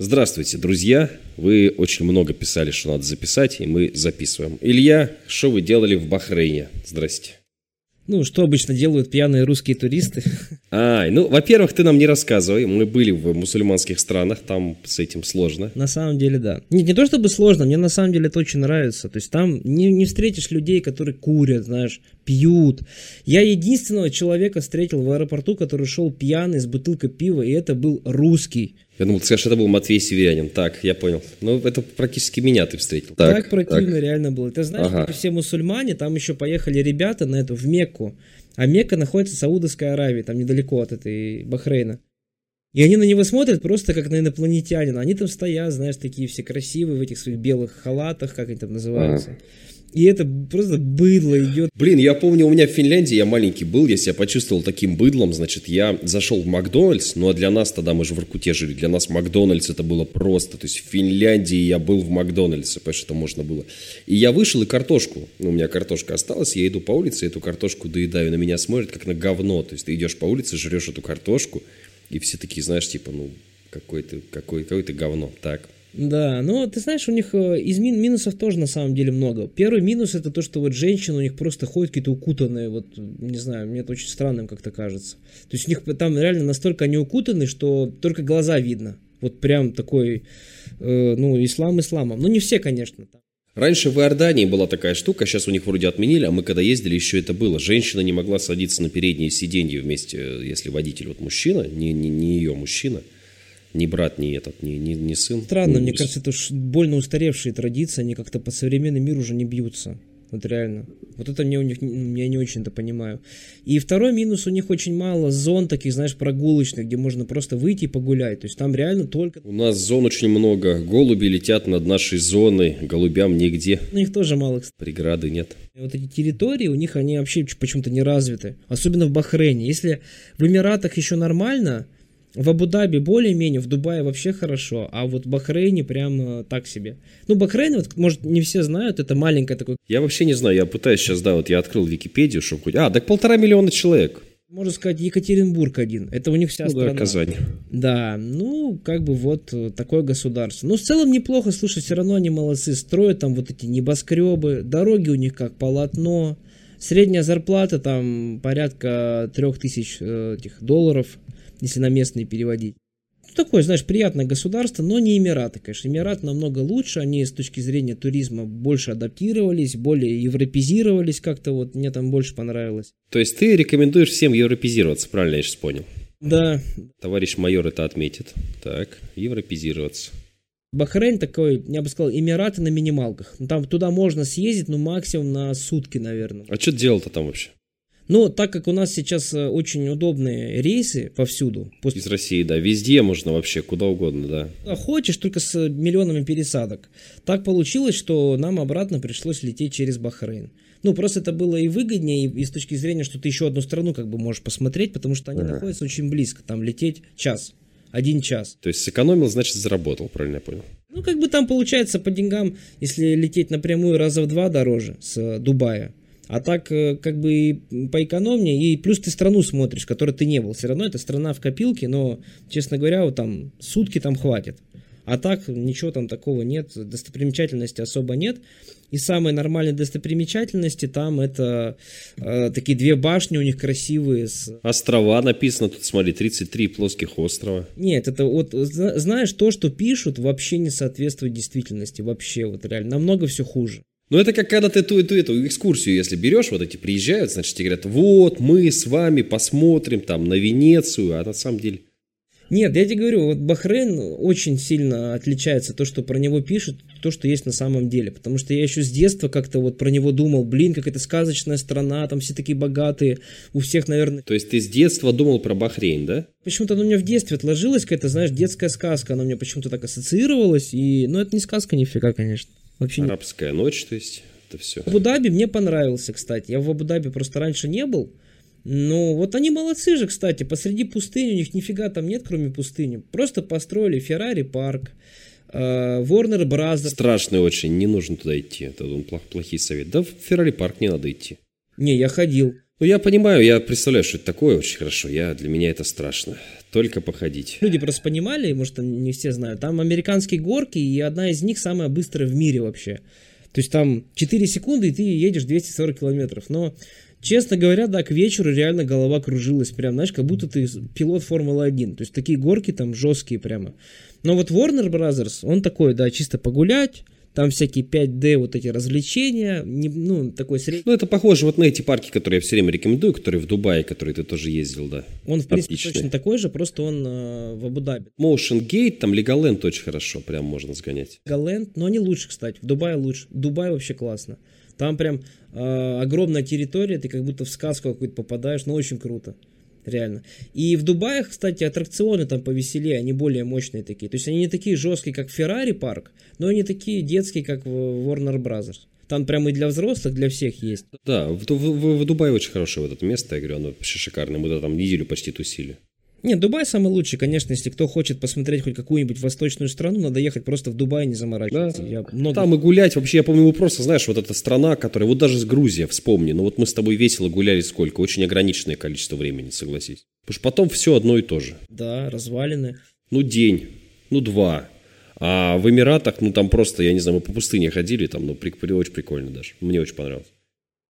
Здравствуйте, друзья. Вы очень много писали, что надо записать, и мы записываем. Илья, что вы делали в Бахрейне? Здрасте. Ну, что обычно делают пьяные русские туристы? А, ну, во-первых, ты нам не рассказывай. Мы были в мусульманских странах, там с этим сложно. На самом деле, да. Нет, не то чтобы сложно, мне на самом деле это очень нравится. То есть там не, не встретишь людей, которые курят, знаешь, пьют. Я единственного человека встретил в аэропорту, который шел пьяный с бутылкой пива, и это был русский. Я думал, ты скажешь, это был Матвей Северянин. Так, я понял. Ну, это практически меня ты встретил. Так, так противно так. реально было. Ты знаешь, ага. все мусульмане, там еще поехали ребята на эту, в Мекку. А Мекка находится в Саудовской Аравии, там недалеко от этой Бахрейна. И они на него смотрят просто как на инопланетянина. Они там стоят, знаешь, такие все красивые в этих своих белых халатах, как они там называются. Ага. И это просто быдло идет. Блин, я помню, у меня в Финляндии, я маленький был, я себя почувствовал таким быдлом, значит, я зашел в Макдональдс, ну а для нас тогда, мы же в Иркуте жили, для нас Макдональдс это было просто, то есть в Финляндии я был в Макдональдсе, потому что можно было. И я вышел и картошку, ну, у меня картошка осталась, я иду по улице, эту картошку доедаю, на меня смотрят как на говно, то есть ты идешь по улице, жрешь эту картошку, и все такие, знаешь, типа, ну, какой-то какой, какой говно, так, да, но ты знаешь, у них э, из мин минусов тоже на самом деле много. Первый минус это то, что вот женщины у них просто ходят какие-то укутанные, вот, не знаю, мне это очень странным как-то кажется. То есть у них там реально настолько они укутаны, что только глаза видно. Вот прям такой, э, ну, ислам исламом. Ну, не все, конечно. Раньше в Иордании была такая штука, сейчас у них вроде отменили, а мы когда ездили, еще это было. Женщина не могла садиться на передние сиденья вместе, если водитель вот мужчина, не, не, не ее мужчина – ни брат, ни этот, ни, ни, ни сын. Странно, ну, мне кажется, это уж больно устаревшие традиции, они как-то по современный мир уже не бьются. Вот реально. Вот это мне у них, я не очень-то понимаю. И второй минус, у них очень мало зон таких, знаешь, прогулочных, где можно просто выйти и погулять. То есть там реально только... У нас зон очень много. Голуби летят над нашей зоной, голубям нигде. У них тоже мало, кстати. Преграды нет. И вот эти территории, у них они вообще почему-то не развиты. Особенно в Бахрейне. Если в Эмиратах еще нормально, в Абу-Даби более-менее, в Дубае вообще хорошо, а вот в Бахрейне прям э, так себе. Ну, Бахрейн, вот, может, не все знают, это маленькое такое... Я вообще не знаю, я пытаюсь сейчас, да, вот я открыл Википедию, чтобы хоть... А, так полтора миллиона человек. Можно сказать, Екатеринбург один. Это у них вся ну, страна. Да, Казань. Да, ну, как бы вот э, такое государство. Ну, в целом неплохо, слушай, все равно они молодцы. Строят там вот эти небоскребы, дороги у них как полотно. Средняя зарплата там порядка трех тысяч э, этих долларов если на местные переводить. Ну, такое, знаешь, приятное государство, но не Эмираты, конечно. Эмираты намного лучше, они с точки зрения туризма больше адаптировались, более европезировались как-то, вот мне там больше понравилось. То есть ты рекомендуешь всем европезироваться, правильно я сейчас понял? Да. Товарищ майор это отметит. Так, европезироваться. Бахрейн такой, я бы сказал, Эмираты на минималках. Там туда можно съездить, ну, максимум на сутки, наверное. А что делал-то там вообще? Но так как у нас сейчас э, очень удобные рейсы повсюду. После... Из России, да, везде можно вообще, куда угодно, да. Хочешь, только с миллионами пересадок. Так получилось, что нам обратно пришлось лететь через Бахрейн. Ну, просто это было и выгоднее, и, и с точки зрения, что ты еще одну страну как бы можешь посмотреть, потому что они ага. находятся очень близко. Там лететь час, один час. То есть сэкономил, значит заработал, правильно я понял? Ну, как бы там получается по деньгам, если лететь напрямую раза в два дороже с Дубая, а так, э, как бы, поэкономнее, и плюс ты страну смотришь, в которой ты не был. Все равно это страна в копилке, но, честно говоря, вот там сутки там хватит. А так, ничего там такого нет, достопримечательности особо нет. И самые нормальные достопримечательности там это э, такие две башни у них красивые. С... Острова написано тут, смотри, 33 плоских острова. Нет, это вот, знаешь, то, что пишут, вообще не соответствует действительности. Вообще, вот реально, намного все хуже. Ну, это как когда ты ту, эту, эту экскурсию, если берешь, вот эти приезжают, значит, тебе говорят, вот, мы с вами посмотрим там на Венецию, а на самом деле... Нет, я тебе говорю, вот Бахрейн очень сильно отличается то, что про него пишут, то, что есть на самом деле. Потому что я еще с детства как-то вот про него думал, блин, как это сказочная страна, там все такие богатые, у всех, наверное... То есть ты с детства думал про Бахрейн, да? Почему-то оно у меня в детстве отложилось, какая-то, знаешь, детская сказка, она у меня почему-то так ассоциировалась, и... Ну, это не сказка нифига, конечно. Вообще Арабская не... ночь, то есть это все. В Абу-Даби мне понравился, кстати. Я в Абу-Даби просто раньше не был. Ну, вот они молодцы же, кстати. Посреди пустыни у них нифига там нет, кроме пустыни. Просто построили Феррари парк, Warner Bros. Страшный очень, не нужно туда идти. Это плох, плохий совет. Да в Феррари парк не надо идти. Не, я ходил. Ну, я понимаю, я представляю, что это такое очень хорошо. Я, для меня это страшно. Только походить. Люди просто понимали, может, не все знают, там американские горки, и одна из них самая быстрая в мире вообще. То есть там 4 секунды, и ты едешь 240 километров. Но, честно говоря, да, к вечеру реально голова кружилась. Прям, знаешь, как будто ты пилот Формулы-1. То есть такие горки там жесткие прямо. Но вот Warner Brothers, он такой, да, чисто погулять, там всякие 5D вот эти развлечения, не, ну, такой средний. Ну, это похоже вот на эти парки, которые я все время рекомендую, которые в Дубае, которые ты тоже ездил, да. Он, в принципе, Отличный. точно такой же, просто он э, в Абу-Даби. Motion Gate, там Legoland очень хорошо, прям можно сгонять. Legoland, но они лучше, кстати, в Дубае лучше. Дубай вообще классно. Там прям э, огромная территория, ты как будто в сказку какую-то попадаешь, но очень круто реально. И в Дубае, кстати, аттракционы там повеселее, они более мощные такие. То есть они не такие жесткие, как Ferrari парк, но они такие детские, как Warner Brothers. Там прямо и для взрослых, для всех есть. Да, в, в, в, в Дубае очень хорошее вот это место, я говорю, оно вообще шикарное. Мы там неделю почти тусили. Нет, Дубай самый лучший, конечно, если кто хочет посмотреть хоть какую-нибудь восточную страну, надо ехать просто в Дубай, не заморачиваться. Да. Я много... Там и гулять, вообще, я помню, мы просто, знаешь, вот эта страна, которая, вот даже с Грузия, вспомни, ну вот мы с тобой весело гуляли сколько, очень ограниченное количество времени, согласись. Потому что потом все одно и то же. Да, развалины. Ну день, ну два. А в Эмиратах, ну там просто, я не знаю, мы по пустыне ходили, там, ну при, очень прикольно даже, мне очень понравилось.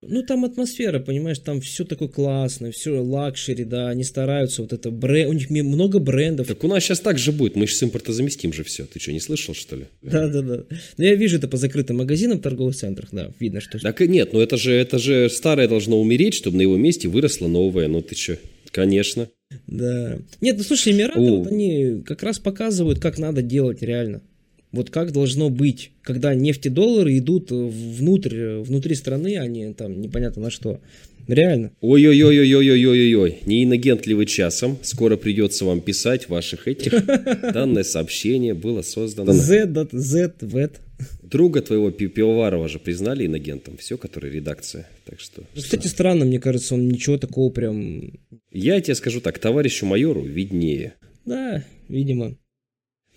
Ну, там атмосфера, понимаешь, там все такое классное, все luxury, да, они стараются, вот это бренд, у них много брендов. Так у нас сейчас так же будет, мы сейчас импортозаместим же все, ты что, не слышал, что ли? Да-да-да, ну я вижу это по закрытым магазинам в торговых центрах, да, видно, что... Так нет, ну это же, это же старое должно умереть, чтобы на его месте выросло новое, ну ты что, конечно. Да. Нет, ну слушай, Эмираты, вот они как раз показывают, как надо делать реально. Вот как должно быть, когда нефтедоллары идут внутрь, внутри страны, а не там непонятно на что. Реально. Ой-ой-ой-ой-ой-ой-ой-ой. Не инагент ли вы часом? Скоро придется вам писать ваших этих. Данное сообщение было создано. Z, Z, V. Друга твоего Пивоварова же признали инагентом. Все, который редакция. Так что... Ну, кстати, странно, мне кажется, он ничего такого прям... Я тебе скажу так, товарищу майору виднее. Да, видимо.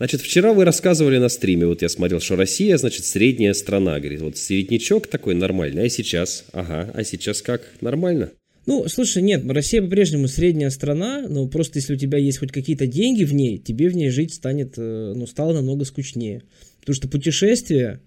Значит, вчера вы рассказывали на стриме, вот я смотрел, что Россия, значит, средняя страна, говорит, вот середнячок такой нормальный, а сейчас, ага, а сейчас как, нормально? Ну, слушай, нет, Россия по-прежнему средняя страна, но просто если у тебя есть хоть какие-то деньги в ней, тебе в ней жить станет, э, ну, стало намного скучнее. Потому что путешествие,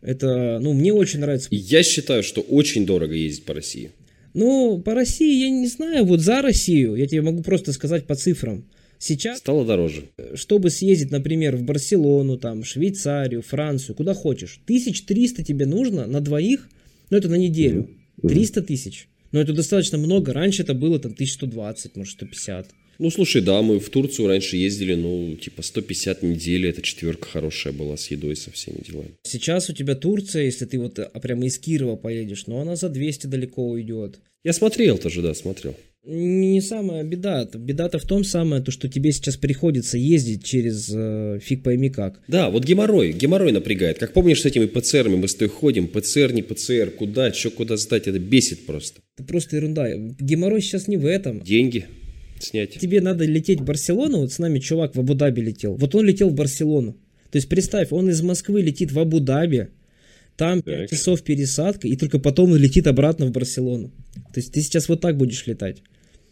это, ну, мне очень нравится. Я считаю, что очень дорого ездить по России. Ну, по России я не знаю, вот за Россию, я тебе могу просто сказать по цифрам. Сейчас... Стало дороже. Чтобы съездить, например, в Барселону, там, Швейцарию, Францию, куда хочешь, 1300 тебе нужно на двоих, ну это на неделю, 300 тысяч. Но это достаточно много. Раньше это было там 1120, может 150. Ну, слушай, да, мы в Турцию раньше ездили, ну, типа 150 недели, это четверка хорошая была с едой, со всеми делами. Сейчас у тебя Турция, если ты вот а, прямо из Кирова поедешь, но она за 200 далеко уйдет. Я смотрел тоже, да, смотрел. Не самая беда. Беда-то в том самое, то, что тебе сейчас приходится ездить через э, фиг пойми как. Да, вот геморрой, геморрой напрягает. Как помнишь с этими ПЦРами, мы с тобой ходим, ПЦР, не ПЦР, куда, что куда сдать, это бесит просто. Это просто ерунда. Геморрой сейчас не в этом. Деньги снять. Тебе надо лететь в Барселону, вот с нами чувак в Абу-Даби летел. Вот он летел в Барселону. То есть представь, он из Москвы летит в Абу-Даби, там так. 5 часов пересадка, и только потом он летит обратно в Барселону. То есть ты сейчас вот так будешь летать.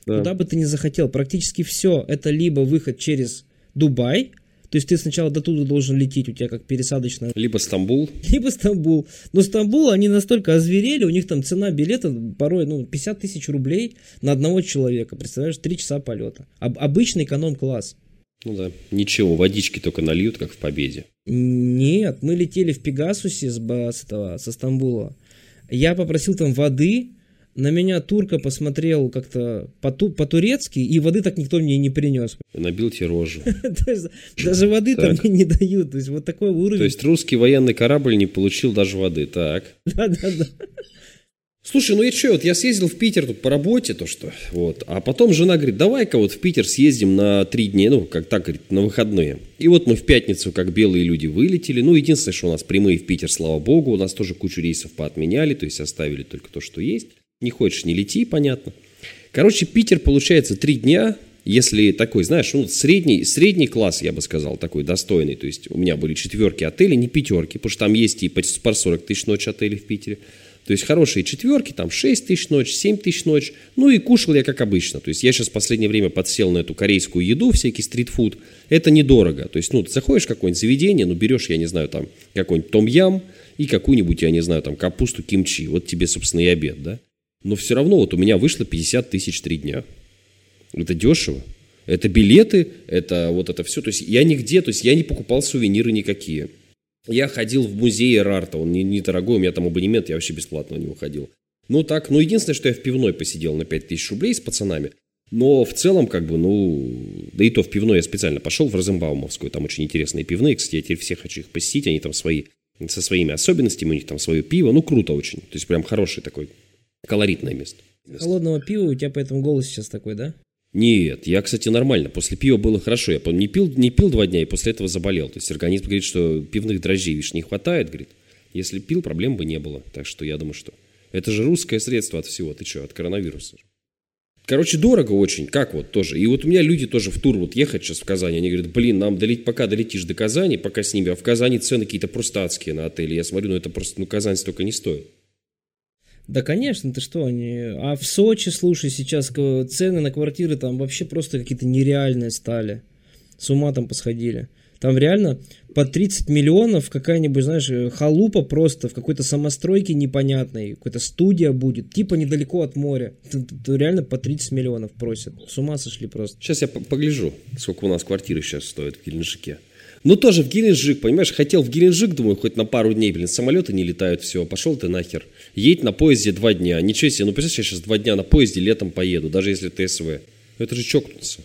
Да. Куда бы ты ни захотел, практически все это либо выход через Дубай, то есть ты сначала до туда должен лететь, у тебя как пересадочная. Либо Стамбул. Либо Стамбул. Но Стамбул, они настолько озверели, у них там цена билета порой ну, 50 тысяч рублей на одного человека. Представляешь, 3 часа полета. Об, обычный эконом-класс. Ну да, ничего, водички только нальют, как в Победе. Нет, мы летели в Пегасусе с, с, этого, со Стамбула. Я попросил там воды, на меня турка посмотрел как-то по-турецки, и воды так никто мне не принес. Набил тебе рожу. Даже воды там не дают. То есть вот такой уровень. То есть русский военный корабль не получил даже воды. Так. Да-да-да. Слушай, ну и что, вот я съездил в Питер тут по работе, то что, вот, а потом жена говорит, давай-ка вот в Питер съездим на три дня, ну, как так, говорит, на выходные. И вот мы в пятницу, как белые люди, вылетели, ну, единственное, что у нас прямые в Питер, слава богу, у нас тоже кучу рейсов поотменяли, то есть оставили только то, что есть. Не хочешь, не лети, понятно. Короче, Питер получается три дня, если такой, знаешь, ну, средний, средний класс, я бы сказал, такой достойный. То есть у меня были четверки отелей, не пятерки, потому что там есть и по 40 тысяч ночь отелей в Питере. То есть хорошие четверки, там 6 тысяч ночь, 7 тысяч ночь. Ну и кушал я как обычно. То есть я сейчас в последнее время подсел на эту корейскую еду, всякий стритфуд. Это недорого. То есть, ну, ты заходишь в какое-нибудь заведение, ну, берешь, я не знаю, там, какой-нибудь том-ям и какую-нибудь, я не знаю, там, капусту кимчи. Вот тебе, собственно, и обед, да? Но все равно вот у меня вышло 50 тысяч три дня. Это дешево. Это билеты, это вот это все. То есть я нигде, то есть я не покупал сувениры никакие. Я ходил в музей Рарта, он не, не дорогой, у меня там абонемент, я вообще бесплатно на него ходил. Ну так, ну единственное, что я в пивной посидел на 5000 рублей с пацанами. Но в целом, как бы, ну, да и то в пивной я специально пошел, в Розенбаумовскую, там очень интересные пивные, кстати, я теперь все хочу их посетить, они там свои, со своими особенностями, у них там свое пиво, ну, круто очень, то есть прям хороший такой, колоритное место. Холодного пива у тебя поэтому голос сейчас такой, да? Нет, я, кстати, нормально. После пива было хорошо. Я не пил, не пил два дня и после этого заболел. То есть организм говорит, что пивных дрожжей, видишь, не хватает, говорит. Если пил, проблем бы не было. Так что я думаю, что... Это же русское средство от всего. Ты что, от коронавируса? Короче, дорого очень. Как вот тоже. И вот у меня люди тоже в тур вот ехать сейчас в Казани. Они говорят, блин, нам долеть, пока долетишь до Казани, пока с ними. А в Казани цены какие-то просто адские на отели. Я смотрю, ну это просто, ну Казань столько не стоит. Да, конечно, ты что, они... А в Сочи, слушай, сейчас цены на квартиры там вообще просто какие-то нереальные стали. С ума там посходили. Там реально по 30 миллионов какая-нибудь, знаешь, халупа просто в какой-то самостройке непонятной, какая-то студия будет, типа недалеко от моря. Реально по 30 миллионов просят. С ума сошли просто. Сейчас я погляжу, сколько у нас квартиры сейчас стоят в Геленджике. Ну, тоже в Геленджик, понимаешь, хотел в Геленджик, думаю, хоть на пару дней, блин, самолеты не летают, все, пошел ты нахер. Едь на поезде два дня, ничего себе, ну, представляешь, я сейчас два дня на поезде летом поеду, даже если ты СВ. Это же чокнуться.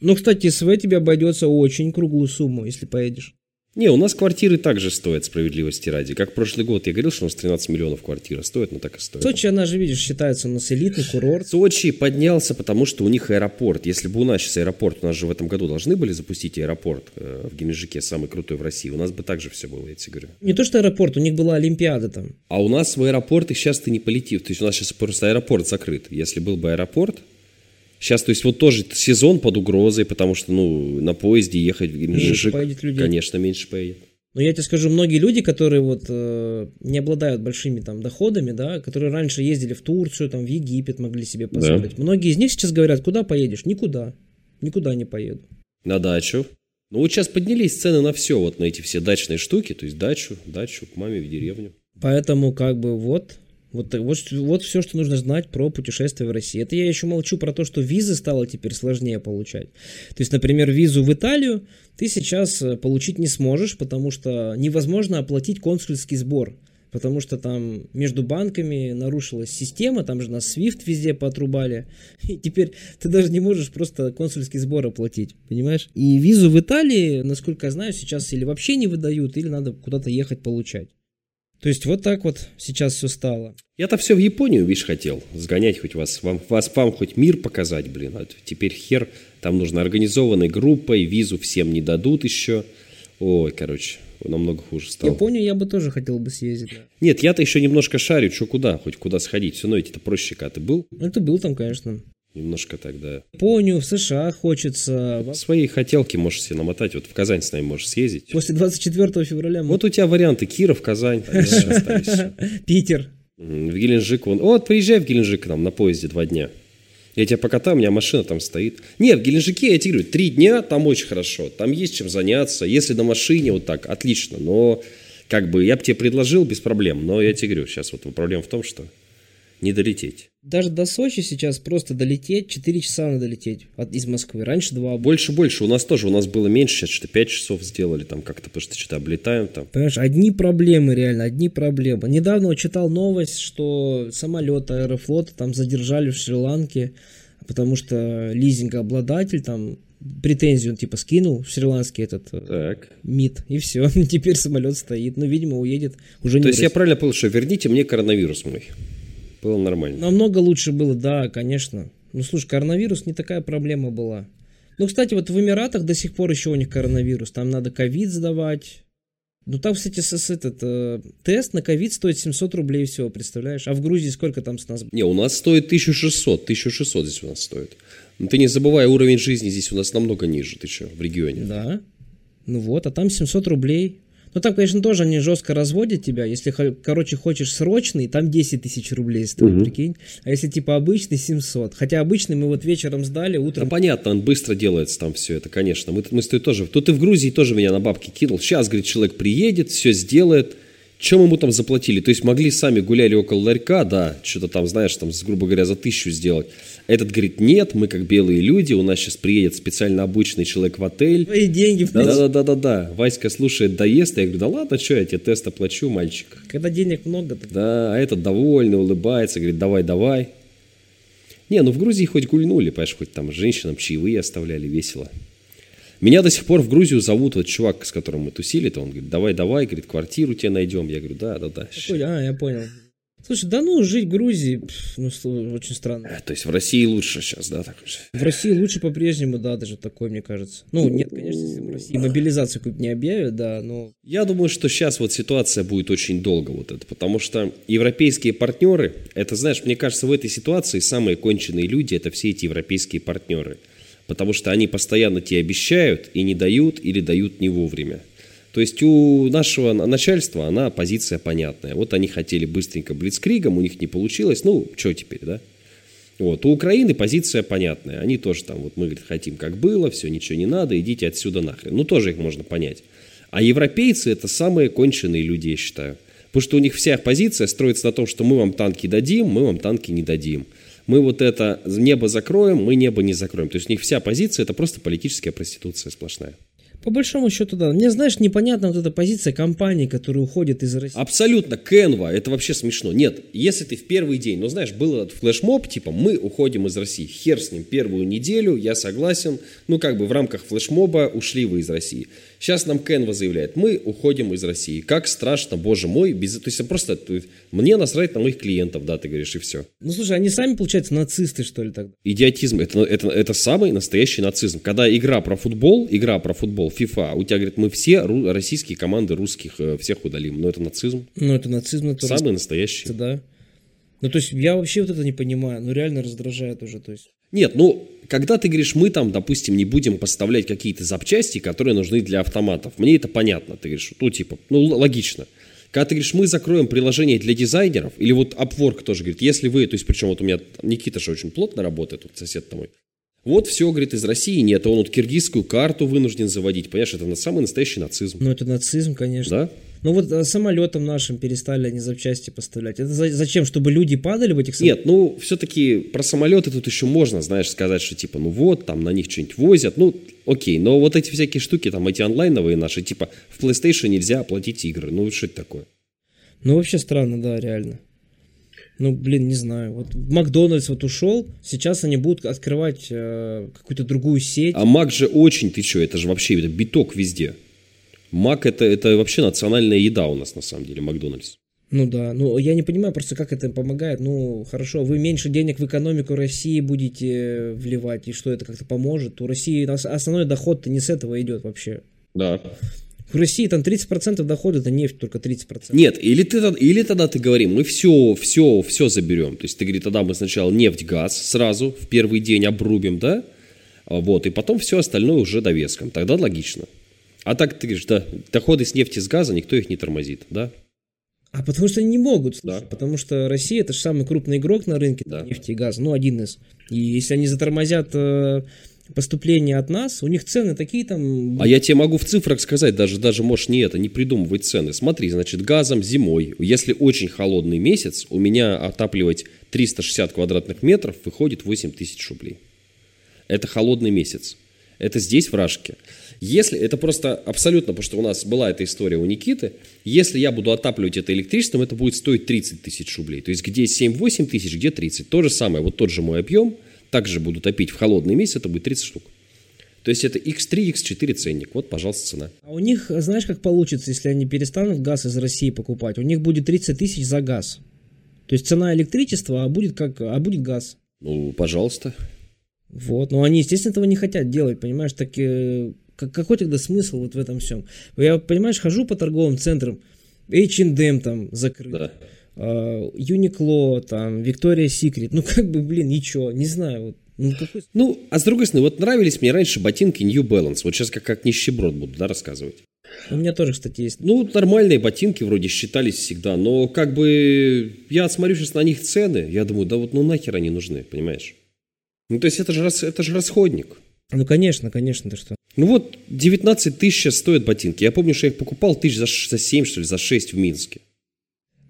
Ну, кстати, СВ тебе обойдется очень круглую сумму, если поедешь. Не, у нас квартиры также стоят, справедливости ради. Как прошлый год я говорил, что у нас 13 миллионов квартира стоит, но так и стоит. Сочи, она же, видишь, считается у нас элитный курорт. Сочи поднялся, потому что у них аэропорт. Если бы у нас сейчас аэропорт, у нас же в этом году должны были запустить аэропорт э, в Геленджике, самый крутой в России. У нас бы также все было, я тебе говорю. Не то, что аэропорт, у них была Олимпиада там. А у нас в аэропорт, и сейчас ты не полетишь. То есть у нас сейчас просто аэропорт закрыт. Если был бы аэропорт, Сейчас, то есть, вот тоже сезон под угрозой, потому что, ну, на поезде ехать в Геленджик, конечно, меньше поедет. Но я тебе скажу, многие люди, которые вот э, не обладают большими там доходами, да, которые раньше ездили в Турцию, там в Египет могли себе позволить. Да. Многие из них сейчас говорят, куда поедешь? Никуда. Никуда не поеду. На дачу. Ну вот сейчас поднялись цены на все, вот на эти все дачные штуки, то есть дачу, дачу к маме в деревню. Поэтому как бы вот вот, вот, вот все, что нужно знать про путешествия в России. Это я еще молчу про то, что визы стало теперь сложнее получать. То есть, например, визу в Италию ты сейчас э, получить не сможешь, потому что невозможно оплатить консульский сбор. Потому что там между банками нарушилась система, там же нас SWIFT везде поотрубали. И теперь ты даже не можешь просто консульский сбор оплатить, понимаешь? И визу в Италии, насколько я знаю, сейчас или вообще не выдают, или надо куда-то ехать получать. То есть вот так вот сейчас все стало. Я-то все в Японию, видишь, хотел сгонять хоть вас, вам, вас, вам хоть мир показать, блин. А теперь хер, там нужно организованной группой, визу всем не дадут еще. Ой, короче, намного хуже стало. Японию я бы тоже хотел бы съездить. Да. Нет, я-то еще немножко шарю, что куда, хоть куда сходить. Все равно ведь это проще, когда ты был. Это был там, конечно. Немножко тогда. Японию, в США хочется. Свои хотелки можешь себе намотать. Вот в Казань с нами можешь съездить. После 24 февраля. Вот у тебя варианты Киров, Казань. Питер. В Геленджик. Вон. Вот, приезжай в Геленджик к нам на поезде два дня. Я тебя покатаю, у меня машина там стоит. Нет, в Геленджике, я тебе говорю, три дня там очень хорошо. Там есть чем заняться. Если на машине, вот так, отлично. Но как бы я бы тебе предложил без проблем. Но я тебе говорю, сейчас вот проблема в том, что не долететь. Даже до Сочи сейчас просто долететь, 4 часа надо лететь от, из Москвы. Раньше 2. Больше, больше. У нас тоже, у нас было меньше, сейчас что-то 5 часов сделали там как-то, потому что что-то облетаем там. Понимаешь, одни проблемы реально, одни проблемы. Недавно читал новость, что самолет Аэрофлота там задержали в Шри-Ланке, потому что лизингообладатель там претензию он типа скинул в шри-ланский этот э, так. МИД, и все, теперь самолет стоит, ну, видимо, уедет уже не То есть я правильно понял, что верните мне коронавирус мой? Было нормально. Намного лучше было, да, конечно. Ну, слушай, коронавирус не такая проблема была. Ну, кстати, вот в Эмиратах до сих пор еще у них коронавирус. Там надо ковид сдавать. Ну, там, кстати, с, с этот э, тест на ковид стоит 700 рублей всего, представляешь? А в Грузии сколько там с нас? Не, у нас стоит 1600. 1600 здесь у нас стоит. Но ты не забывай, уровень жизни здесь у нас намного ниже. Ты что, в регионе? Да. Ну вот, а там 700 рублей. Ну там, конечно, тоже они жестко разводят тебя. Если, короче, хочешь срочный, там 10 тысяч рублей стоит, угу. прикинь. А если типа обычный, 700. Хотя обычный мы вот вечером сдали, утром... Да понятно, он быстро делается там все это, конечно. Мы, мы с тобой тоже... Тут и в Грузии тоже меня на бабки кинул. Сейчас, говорит, человек приедет, все сделает. Чем ему там заплатили? То есть могли сами гуляли около ларька, да, что-то там, знаешь, там, грубо говоря, за тысячу сделать. Этот говорит, нет, мы как белые люди, у нас сейчас приедет специально обычный человек в отель. Твои деньги. Да, да, да, да, да. Васька слушает, доест, я говорю, да ладно, что я тебе тест оплачу, мальчик. Когда денег много. Так... Да, а этот довольный, улыбается, говорит, давай, давай. Не, ну в Грузии хоть гульнули, понимаешь, хоть там женщинам чаевые оставляли, весело. Меня до сих пор в Грузию зовут вот чувак, с которым мы тусили, то он говорит, давай, давай, говорит, квартиру тебе найдем. Я говорю, да, да, да. А, я понял. Слушай, да ну, жить в Грузии, ну, очень странно. Э, то есть в России лучше сейчас, да? Так в России лучше по-прежнему, да, даже такой, мне кажется. Ну, нет, конечно, если в России мобилизацию не объявят, да, но... Я думаю, что сейчас вот ситуация будет очень долго вот это, потому что европейские партнеры, это, знаешь, мне кажется, в этой ситуации самые конченые люди, это все эти европейские партнеры потому что они постоянно тебе обещают и не дают или дают не вовремя. То есть у нашего начальства она позиция понятная. Вот они хотели быстренько блицкригом, у них не получилось, ну, что теперь, да? Вот. У Украины позиция понятная. Они тоже там, вот мы говорит, хотим как было, все, ничего не надо, идите отсюда нахрен. Ну, тоже их можно понять. А европейцы это самые конченые люди, я считаю. Потому что у них вся позиция строится на том, что мы вам танки дадим, мы вам танки не дадим мы вот это небо закроем, мы небо не закроем. То есть у них вся позиция это просто политическая проституция сплошная. По большому счету, да. Мне, знаешь, непонятна вот эта позиция компании, которые уходят из России. Абсолютно, Canva, это вообще смешно. Нет, если ты в первый день, ну знаешь, был этот флешмоб, типа, мы уходим из России, хер с ним, первую неделю, я согласен, ну как бы в рамках флешмоба ушли вы из России. Сейчас нам Canva заявляет, мы уходим из России. Как страшно, боже мой, без... то есть просто мне насрать на моих клиентов, да, ты говоришь, и все. Ну слушай, они сами, получается, нацисты, что ли, тогда? Идиотизм, это, это, это самый настоящий нацизм. Когда игра про футбол, игра про футбол, FIFA, у тебя, говорит, мы все российские команды русских э, всех удалим. Но это нацизм. Ну это нацизм. Это самый настоящий. Да. Ну, то есть, я вообще вот это не понимаю. Ну, реально раздражает уже, то есть. Нет, ну, когда ты говоришь, мы там, допустим, не будем поставлять какие-то запчасти, которые нужны для автоматов, мне это понятно. Ты говоришь, ну, типа, ну, логично. Когда ты говоришь, мы закроем приложение для дизайнеров, или вот Upwork тоже говорит, если вы, то есть, причем вот у меня Никита же очень плотно работает, вот сосед мой, вот все, говорит, из России нет, а он вот киргизскую карту вынужден заводить, понимаешь, это самый настоящий нацизм. Ну, это нацизм, конечно. Да? Ну вот э, самолетам нашим перестали они запчасти поставлять. Это зачем? Чтобы люди падали в этих самолетах? Нет, ну все-таки про самолеты тут еще можно, знаешь, сказать, что типа, ну вот, там на них что-нибудь возят. Ну, окей, но вот эти всякие штуки, там эти онлайновые наши, типа в PlayStation нельзя оплатить игры. Ну что это такое? Ну вообще странно, да, реально. Ну, блин, не знаю. Вот Макдональдс вот ушел, сейчас они будут открывать э, какую-то другую сеть. А Мак же очень, ты что, это же вообще это биток везде. Мак это, это вообще национальная еда у нас на самом деле, Макдональдс. Ну да, ну я не понимаю просто, как это помогает. Ну хорошо, вы меньше денег в экономику России будете вливать, и что это как-то поможет? У России основной доход-то не с этого идет вообще. Да. В России там 30% дохода, это нефть только 30%. Нет, или, ты, или тогда ты говори, мы все, все, все заберем. То есть ты говоришь, тогда мы сначала нефть, газ сразу в первый день обрубим, да? Вот, и потом все остальное уже довеском. Тогда логично. А так ты говоришь, да, доходы с нефти, с газа, никто их не тормозит, да? А потому что они не могут, слушай, да. потому что Россия это же самый крупный игрок на рынке да. нефти и газа, ну один из. И если они затормозят э, поступление от нас, у них цены такие там... А я тебе могу в цифрах сказать, даже, даже можешь не это, не придумывать цены. Смотри, значит, газом зимой, если очень холодный месяц, у меня отапливать 360 квадратных метров выходит 8 тысяч рублей. Это холодный месяц. Это здесь, в Рашке. Если, это просто абсолютно, потому что у нас была эта история у Никиты, если я буду отапливать это электричеством, это будет стоить 30 тысяч рублей. То есть где 7-8 тысяч, где 30. То же самое, вот тот же мой объем, также буду топить в холодный месяц, это будет 30 штук. То есть это X3, X4 ценник. Вот, пожалуйста, цена. А у них, знаешь, как получится, если они перестанут газ из России покупать? У них будет 30 тысяч за газ. То есть цена электричества, а будет, как, а будет газ. Ну, пожалуйста. Вот, но они, естественно, этого не хотят делать, понимаешь, так э, какой тогда смысл вот в этом всем? Я, понимаешь, хожу по торговым центрам, H&M там закрыт, да. Юникло, там, Виктория Секрет, ну как бы, блин, ничего, не знаю, вот, ну, какой... ну, а с другой стороны, вот нравились мне раньше ботинки New Balance, вот сейчас как, как нищеброд буду, да, рассказывать. У меня тоже, кстати, есть. Ну, нормальные ботинки вроде считались всегда, но как бы я смотрю сейчас на них цены, я думаю, да вот ну нахер они нужны, понимаешь? Ну, то есть это же, это же расходник. Ну, конечно, конечно, ты что. Ну вот, 19 тысяч сейчас стоят ботинки. Я помню, что я их покупал тысяч за, за 7, что ли, за 6 в Минске.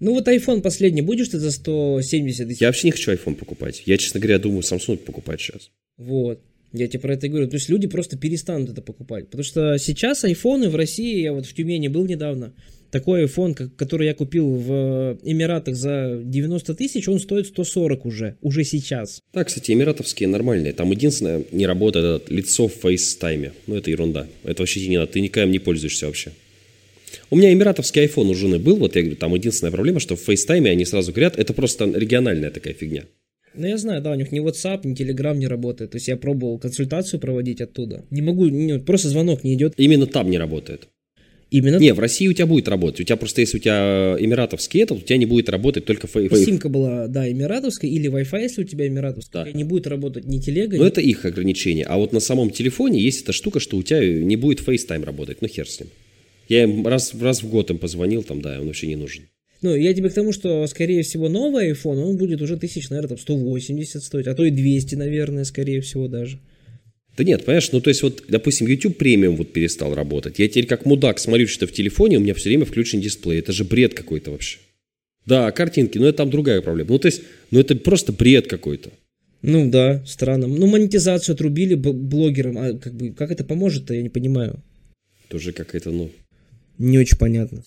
Ну вот iPhone последний будешь ты за 170 тысяч? Я вообще не хочу iPhone покупать. Я, честно говоря, думаю Samsung покупать сейчас. Вот. Я тебе про это говорю. То есть люди просто перестанут это покупать. Потому что сейчас айфоны в России, я вот в Тюмени был недавно, такой iPhone, который я купил в Эмиратах за 90 тысяч, он стоит 140 уже, уже сейчас. Да, кстати, эмиратовские нормальные. Там единственное, не работает это лицо в FaceTime. Ну, это ерунда. Это вообще не надо. Ты никем не пользуешься вообще. У меня эмиратовский iPhone у жены был, вот я говорю, там единственная проблема, что в FaceTime они сразу говорят, это просто региональная такая фигня. Ну, я знаю, да, у них ни WhatsApp, ни Telegram не работает. То есть я пробовал консультацию проводить оттуда. Не могу, не, просто звонок не идет. Именно там не работает. Именно? Не, в России у тебя будет работать. У тебя просто, если у тебя эмиратовский этот, у тебя не будет работать только фейк. Симка была, да, эмиратовская, или Wi-Fi, если у тебя эмиратовская, да. не будет работать ни телега. Но ни... это их ограничение. А вот на самом телефоне есть эта штука, что у тебя не будет FaceTime работать. Ну, хер с ним. Я им раз, раз в год им позвонил, там, да, он вообще не нужен. Ну, я тебе к тому, что, скорее всего, новый iPhone, он будет уже тысяч, наверное, там 180 стоить, а то и 200, наверное, скорее всего даже. Да нет, понимаешь, ну то есть вот, допустим, YouTube премиум вот перестал работать. Я теперь как мудак смотрю что в телефоне, у меня все время включен дисплей. Это же бред какой-то вообще. Да, картинки, но это там другая проблема. Ну то есть, ну это просто бред какой-то. Ну да, странно. Ну монетизацию отрубили блогерам, а как бы как это поможет-то, я не понимаю. Тоже какая-то, ну... Не очень понятно.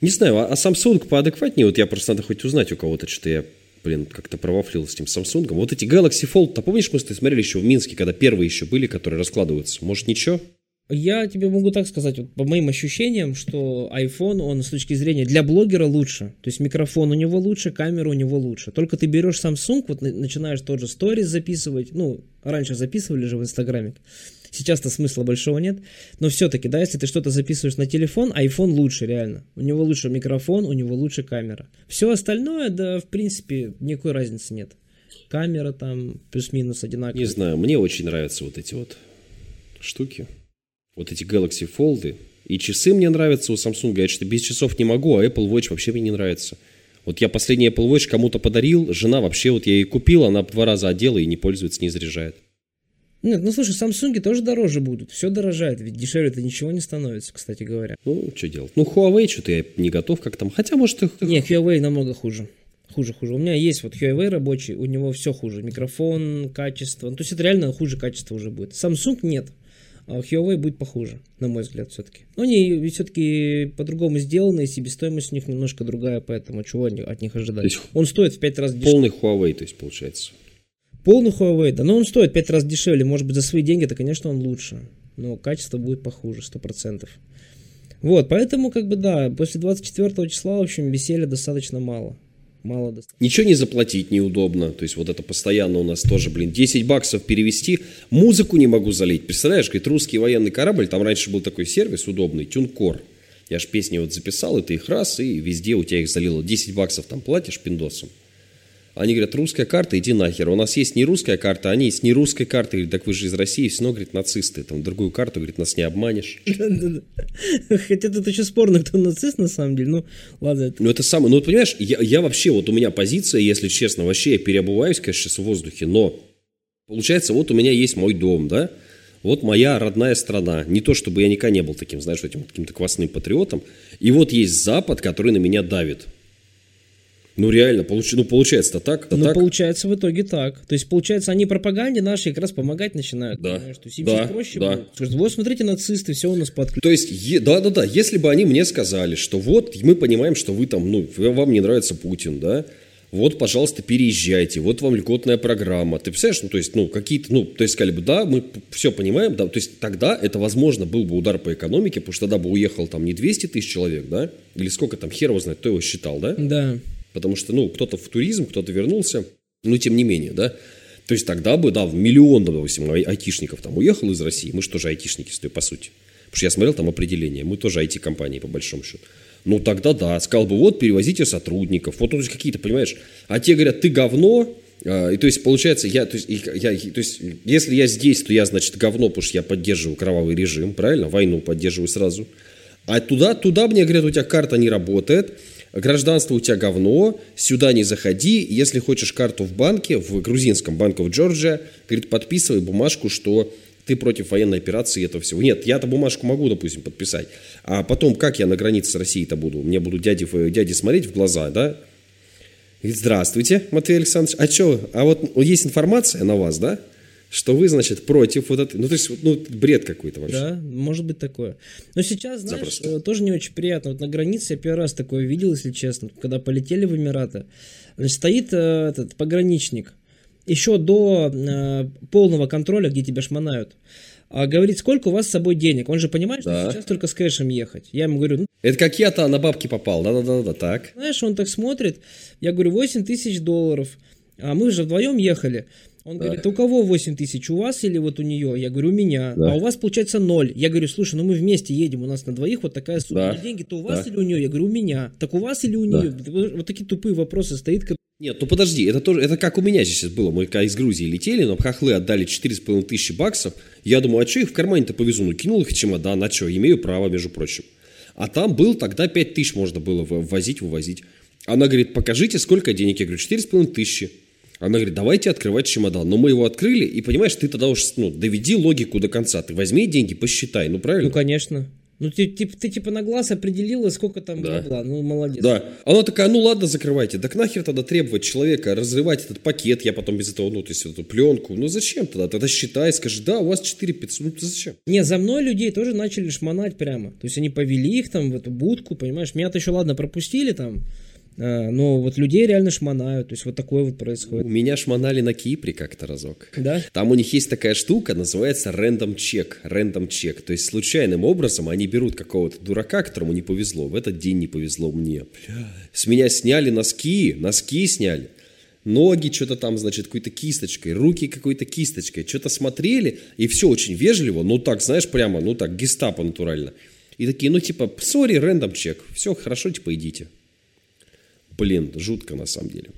Не знаю, а, а Samsung поадекватнее, вот я просто надо хоть узнать у кого-то, что я блин, как-то провафлил с этим Samsung. Вот эти Galaxy Fold, а помнишь, мы с тобой смотрели еще в Минске, когда первые еще были, которые раскладываются? Может, ничего? Я тебе могу так сказать, вот по моим ощущениям, что iPhone, он с точки зрения для блогера лучше. То есть микрофон у него лучше, камера у него лучше. Только ты берешь Samsung, вот начинаешь тот же сторис записывать, ну, раньше записывали же в Инстаграме, Сейчас-то смысла большого нет. Но все-таки, да, если ты что-то записываешь на телефон, iPhone лучше, реально. У него лучше микрофон, у него лучше камера. Все остальное, да, в принципе, никакой разницы нет. Камера там плюс-минус одинаковая. Не знаю, мне очень нравятся вот эти вот штуки. Вот эти Galaxy Fold. И часы мне нравятся у Samsung. Я что без часов не могу, а Apple Watch вообще мне не нравится. Вот я последний Apple Watch кому-то подарил, жена вообще, вот я ей купил, она два раза одела и не пользуется, не заряжает. Нет, ну слушай, Samsung тоже дороже будут. Все дорожает, ведь дешевле-то ничего не становится, кстати говоря. Ну, что делать? Ну, Huawei что-то я не готов как там. Хотя, может, их... Не, Huawei намного хуже. Хуже, хуже. У меня есть вот Huawei рабочий, у него все хуже. Микрофон, качество. Ну, то есть это реально хуже качество уже будет. Samsung нет. А Huawei будет похуже, на мой взгляд, все-таки. Но они все-таки по-другому сделаны, и себестоимость у них немножко другая, поэтому чего от них ожидать? Он стоит в пять раз дешевле. Полный Huawei, то есть, получается. Полный Huawei, да, но он стоит 5 раз дешевле, может быть, за свои деньги, то, конечно, он лучше, но качество будет похуже, 100%. Вот, поэтому, как бы, да, после 24 числа, в общем, веселья достаточно мало. Мало достаточно. Ничего не заплатить неудобно. То есть вот это постоянно у нас тоже, блин, 10 баксов перевести. Музыку не могу залить. Представляешь, говорит, русский военный корабль, там раньше был такой сервис удобный, Тюнкор. Я ж песни вот записал, и ты их раз, и везде у тебя их залило. 10 баксов там платишь пиндосом. Они говорят, русская карта, иди нахер. У нас есть не русская карта, они есть не русская карта. Говорит, так вы же из России, все равно, говорит, нацисты. Там другую карту, говорит, нас не обманешь. Хотя тут еще спорно, кто нацист на самом деле. Ну, ладно. Ну, это самое. Ну, вот, понимаешь, я, я вообще, вот у меня позиция, если честно, вообще я переобуваюсь, конечно, сейчас в воздухе, но получается, вот у меня есть мой дом, да, вот моя родная страна. Не то, чтобы я никогда не был таким, знаешь, этим каким-то квасным патриотом. И вот есть Запад, который на меня давит. Ну, реально, получ... ну, получается-то так. Ну, так. получается в итоге так. То есть, получается, они пропаганде нашей как раз помогать начинают. Да. Понимаешь? То есть, им да, проще да. будет. Скажут, вот, смотрите, нацисты, все у нас подключено. То есть, да-да-да, если бы они мне сказали, что вот, мы понимаем, что вы там, ну, вам не нравится Путин, да, вот, пожалуйста, переезжайте, вот вам льготная программа. Ты представляешь, ну, то есть, ну, какие-то, ну, то есть, сказали бы, да, мы все понимаем, да, то есть, тогда это, возможно, был бы удар по экономике, потому что тогда бы уехал там не 200 тысяч человек, да, или сколько там, хер его знает, кто его считал, да? Да. Потому что, ну, кто-то в туризм, кто-то вернулся, но тем не менее, да. То есть тогда бы, да, миллион, допустим, айтишников там уехал из России. Мы же тоже айтишники, по сути. Потому что я смотрел там определение. Мы тоже IT-компании, по большому счету. Ну, тогда да. Сказал бы, вот, перевозите сотрудников. Вот, есть какие-то, понимаешь. А те говорят, ты говно. А, и то есть, получается, я, то есть, я, то есть, если я здесь, то я, значит, говно, потому что я поддерживаю кровавый режим, правильно? Войну поддерживаю сразу. А туда, туда мне говорят, у тебя карта не работает, гражданство у тебя говно, сюда не заходи, если хочешь карту в банке, в грузинском банке в Джорджия, говорит, подписывай бумажку, что ты против военной операции и этого всего. Нет, я-то бумажку могу, допустим, подписать. А потом, как я на границе с Россией-то буду? Мне будут дяди, дяди смотреть в глаза, да? Говорит, здравствуйте, Матвей Александрович. А что, а вот есть информация на вас, да? Что вы, значит, против вот этой... Ну, то есть, ну, бред какой-то вообще. Да, может быть такое. Но сейчас, знаешь, Запросто. Э, тоже не очень приятно. Вот на границе я первый раз такое видел, если честно, когда полетели в Эмираты. Значит, стоит э, этот пограничник, еще до э, полного контроля, где тебя шмонают, а говорит, сколько у вас с собой денег. Он же понимает, да. что сейчас только с кэшем ехать. Я ему говорю, ну... Это как я-то на бабки попал, да-да-да, так. Знаешь, он так смотрит, я говорю, 8 тысяч долларов, а мы же вдвоем ехали. Он да. говорит, у кого 8 тысяч, у вас или вот у нее? Я говорю, у меня. Да. А у вас получается 0. Я говорю, слушай, ну мы вместе едем, у нас на двоих вот такая сумма да. деньги, то у вас да. или у нее? Я говорю, у меня. Так у вас или у нее? Да. Вот такие тупые вопросы стоит. Нет, ну подожди, это тоже, это как у меня сейчас было. Мы когда из Грузии летели, но хохлы отдали 4,5 тысячи баксов. Я думаю, а что их в кармане-то повезу? Ну, кинул их в чемодан, а что, имею право, между прочим. А там был, тогда 5 тысяч можно было ввозить, вывозить. Она говорит, покажите, сколько денег. Я говорю, 4,5 тысячи. Она говорит, давайте открывать чемодан. Но мы его открыли, и понимаешь, ты тогда уж ну, доведи логику до конца. Ты возьми деньги, посчитай, ну правильно? Ну, конечно. Ну, ты, ты, ты типа на глаз определила, сколько там да. бабла. Ну, молодец. Да. Она такая, ну ладно, закрывайте. Так нахер тогда требовать человека разрывать этот пакет, я потом без этого, ну, то есть эту пленку. Ну, зачем тогда? Тогда считай, скажи, да, у вас 4 500. Ну, зачем? Не, за мной людей тоже начали шмонать прямо. То есть они повели их там в эту будку, понимаешь. Меня-то еще, ладно, пропустили там. А, но вот людей реально шмонают, то есть вот такое вот происходит. У меня шмонали на Кипре как-то разок. Да? Там у них есть такая штука, называется random check, random check. То есть случайным образом они берут какого-то дурака, которому не повезло. В этот день не повезло мне. С меня сняли носки, носки сняли. Ноги что-то там, значит, какой-то кисточкой, руки какой-то кисточкой. Что-то смотрели, и все очень вежливо, ну так, знаешь, прямо, ну так, гестапо натурально. И такие, ну типа, сори, рандом чек, все, хорошо, типа, идите. Блин, жутко на самом деле.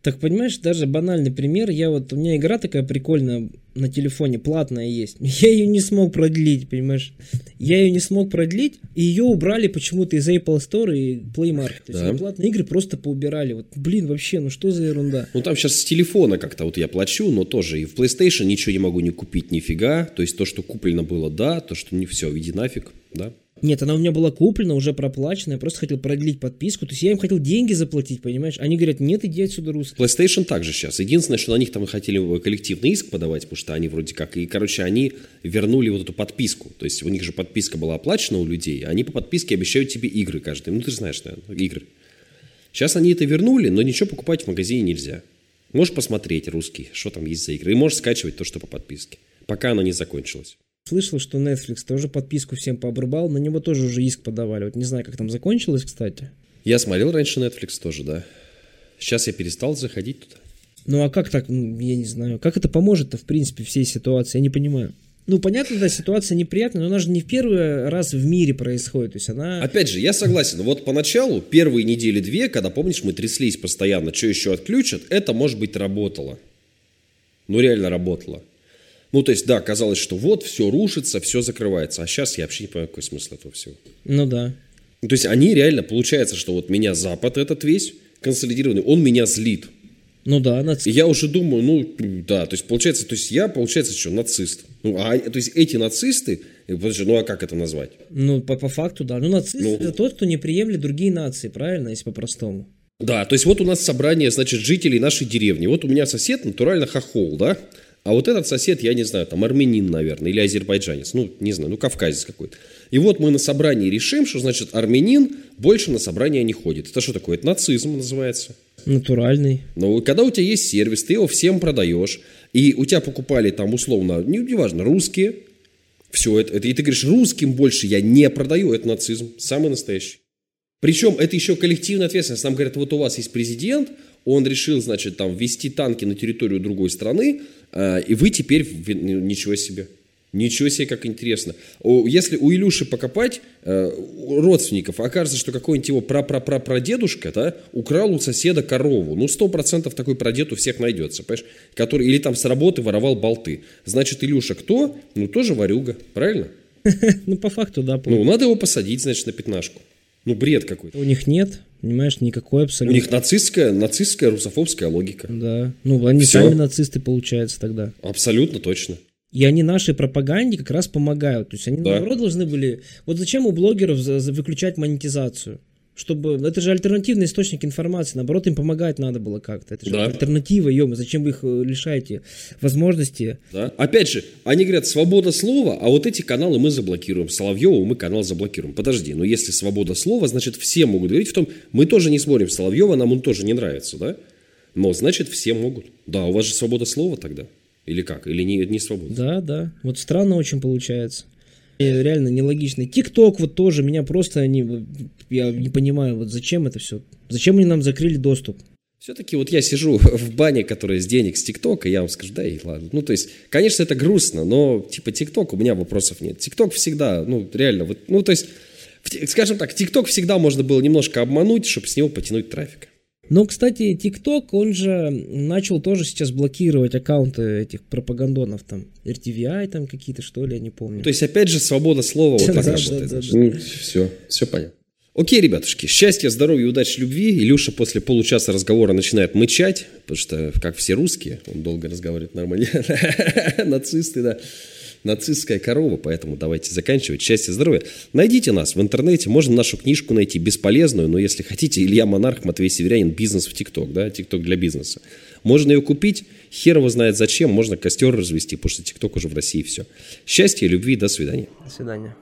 Так понимаешь, даже банальный пример, я вот, у меня игра такая прикольная на телефоне, платная есть, я ее не смог продлить, понимаешь, я ее не смог продлить, и ее убрали почему-то из Apple Store и Play Market, то да. есть платные игры просто поубирали, вот, блин, вообще, ну что за ерунда. Ну там сейчас с телефона как-то вот я плачу, но тоже и в PlayStation ничего не могу не купить нифига, то есть то, что куплено было, да, то, что не все, иди нафиг, да. Нет, она у меня была куплена, уже проплачена, я просто хотел продлить подписку, то есть я им хотел деньги заплатить, понимаешь? Они говорят, нет, иди отсюда, русский. PlayStation также сейчас. Единственное, что на них там хотели коллективный иск подавать, потому что они вроде как, и, короче, они вернули вот эту подписку. То есть у них же подписка была оплачена у людей, они по подписке обещают тебе игры каждый. Ну, ты же знаешь, наверное, игры. Сейчас они это вернули, но ничего покупать в магазине нельзя. Можешь посмотреть русский, что там есть за игры, и можешь скачивать то, что по подписке, пока она не закончилась. Слышал, что Netflix тоже подписку всем пообрубал, на него тоже уже иск подавали. Вот не знаю, как там закончилось, кстати. Я смотрел раньше Netflix тоже, да. Сейчас я перестал заходить туда. Ну а как так, ну, я не знаю, как это поможет-то в принципе всей ситуации, я не понимаю. Ну, понятно, да, ситуация неприятная, но она же не в первый раз в мире происходит. То есть она... Опять же, я согласен. Вот поначалу, первые недели две, когда, помнишь, мы тряслись постоянно, что еще отключат, это, может быть, работало. Ну, реально работало. Ну, то есть, да, казалось, что вот, все рушится, все закрывается. А сейчас я вообще не понимаю, какой смысл этого всего. Ну да. То есть, они реально, получается, что вот меня Запад этот весь консолидированный, он меня злит. Ну да, нацист. И я уже думаю, ну, да, то есть, получается, то есть, я, получается, что, нацист. Ну, а, то есть, эти нацисты, подожди, ну, а как это назвать? Ну, по, по факту, да. Ну, нацист ну, это тот, кто не приемлет другие нации, правильно, если по-простому. Да, то есть, вот у нас собрание, значит, жителей нашей деревни. Вот у меня сосед натурально хохол, да? А вот этот сосед, я не знаю, там армянин, наверное, или азербайджанец, ну, не знаю, ну, кавказец какой-то. И вот мы на собрании решим, что, значит, армянин больше на собрание не ходит. Это что такое? Это нацизм называется. Натуральный. Ну, когда у тебя есть сервис, ты его всем продаешь, и у тебя покупали там условно, не, неважно, русские, все это, это, и ты говоришь, русским больше я не продаю, это нацизм, самый настоящий. Причем это еще коллективная ответственность. Нам говорят, вот у вас есть президент, он решил, значит, там ввести танки на территорию другой страны, а, и вы теперь, ничего себе, Ничего себе, как интересно. Если у Илюши покопать э, родственников, окажется, что какой-нибудь его прапрапрапрадедушка да, украл у соседа корову. Ну, сто процентов такой прадед у всех найдется, понимаешь? Который, или там с работы воровал болты. Значит, Илюша кто? Ну, тоже варюга, правильно? Ну, по факту, да. Ну, надо его посадить, значит, на пятнашку. Ну, бред какой-то. У них нет, понимаешь, никакой У абсолютно. них нацистская, нацистская русофобская логика. Да. Ну, они Всё. сами нацисты, получается, тогда. Абсолютно точно. И они нашей пропаганде как раз помогают. То есть они, Да. наоборот, должны были... Вот зачем у блогеров выключать монетизацию? Чтобы... Это же альтернативный источник информации. Наоборот, им помогать надо было как-то. Это же Да. альтернатива, ё Зачем вы их э, лишаете возможности? Да? Опять же, они говорят, свобода слова, а вот эти каналы мы заблокируем. Соловьеву мы канал заблокируем. Подожди, но если свобода слова, значит, все могут говорить в том, мы тоже не смотрим Соловьева, нам он тоже не нравится, да? Но, значит, все могут. Да, у вас же свобода слова тогда. Или как? Или не, не свобода? Да, да. Вот странно очень получается. Реально нелогично. Тикток вот тоже меня просто вот, Я не понимаю, вот зачем это все? Зачем они нам закрыли доступ? Все-таки вот я сижу в бане, которая с денег с ТикТока, я вам скажу, да и ладно. Ну, то есть, конечно, это грустно, но, типа, ТикТок, у меня вопросов нет. ТикТок всегда, ну, реально, вот, ну, то есть, скажем так, ТикТок всегда можно было немножко обмануть, чтобы с него потянуть трафик. Но, кстати, ТикТок, он же начал тоже сейчас блокировать аккаунты этих пропагандонов, там, RTVI там какие-то, что ли, я не помню. То есть, опять же, свобода слова вот так работает. все, все понятно. Окей, ребятушки, счастья, здоровья, удачи, любви. Илюша после получаса разговора начинает мычать, потому что, как все русские, он долго разговаривает нормально. Нацисты, да. Нацистская корова, поэтому давайте заканчивать. Счастья, здоровья. Найдите нас в интернете, можно нашу книжку найти бесполезную, но если хотите, Илья Монарх, Матвей Северянин, бизнес в ТикТок, да, ТикТок для бизнеса. Можно ее купить, хер его знает зачем, можно костер развести, потому что ТикТок уже в России все. Счастья, любви, до свидания. До свидания.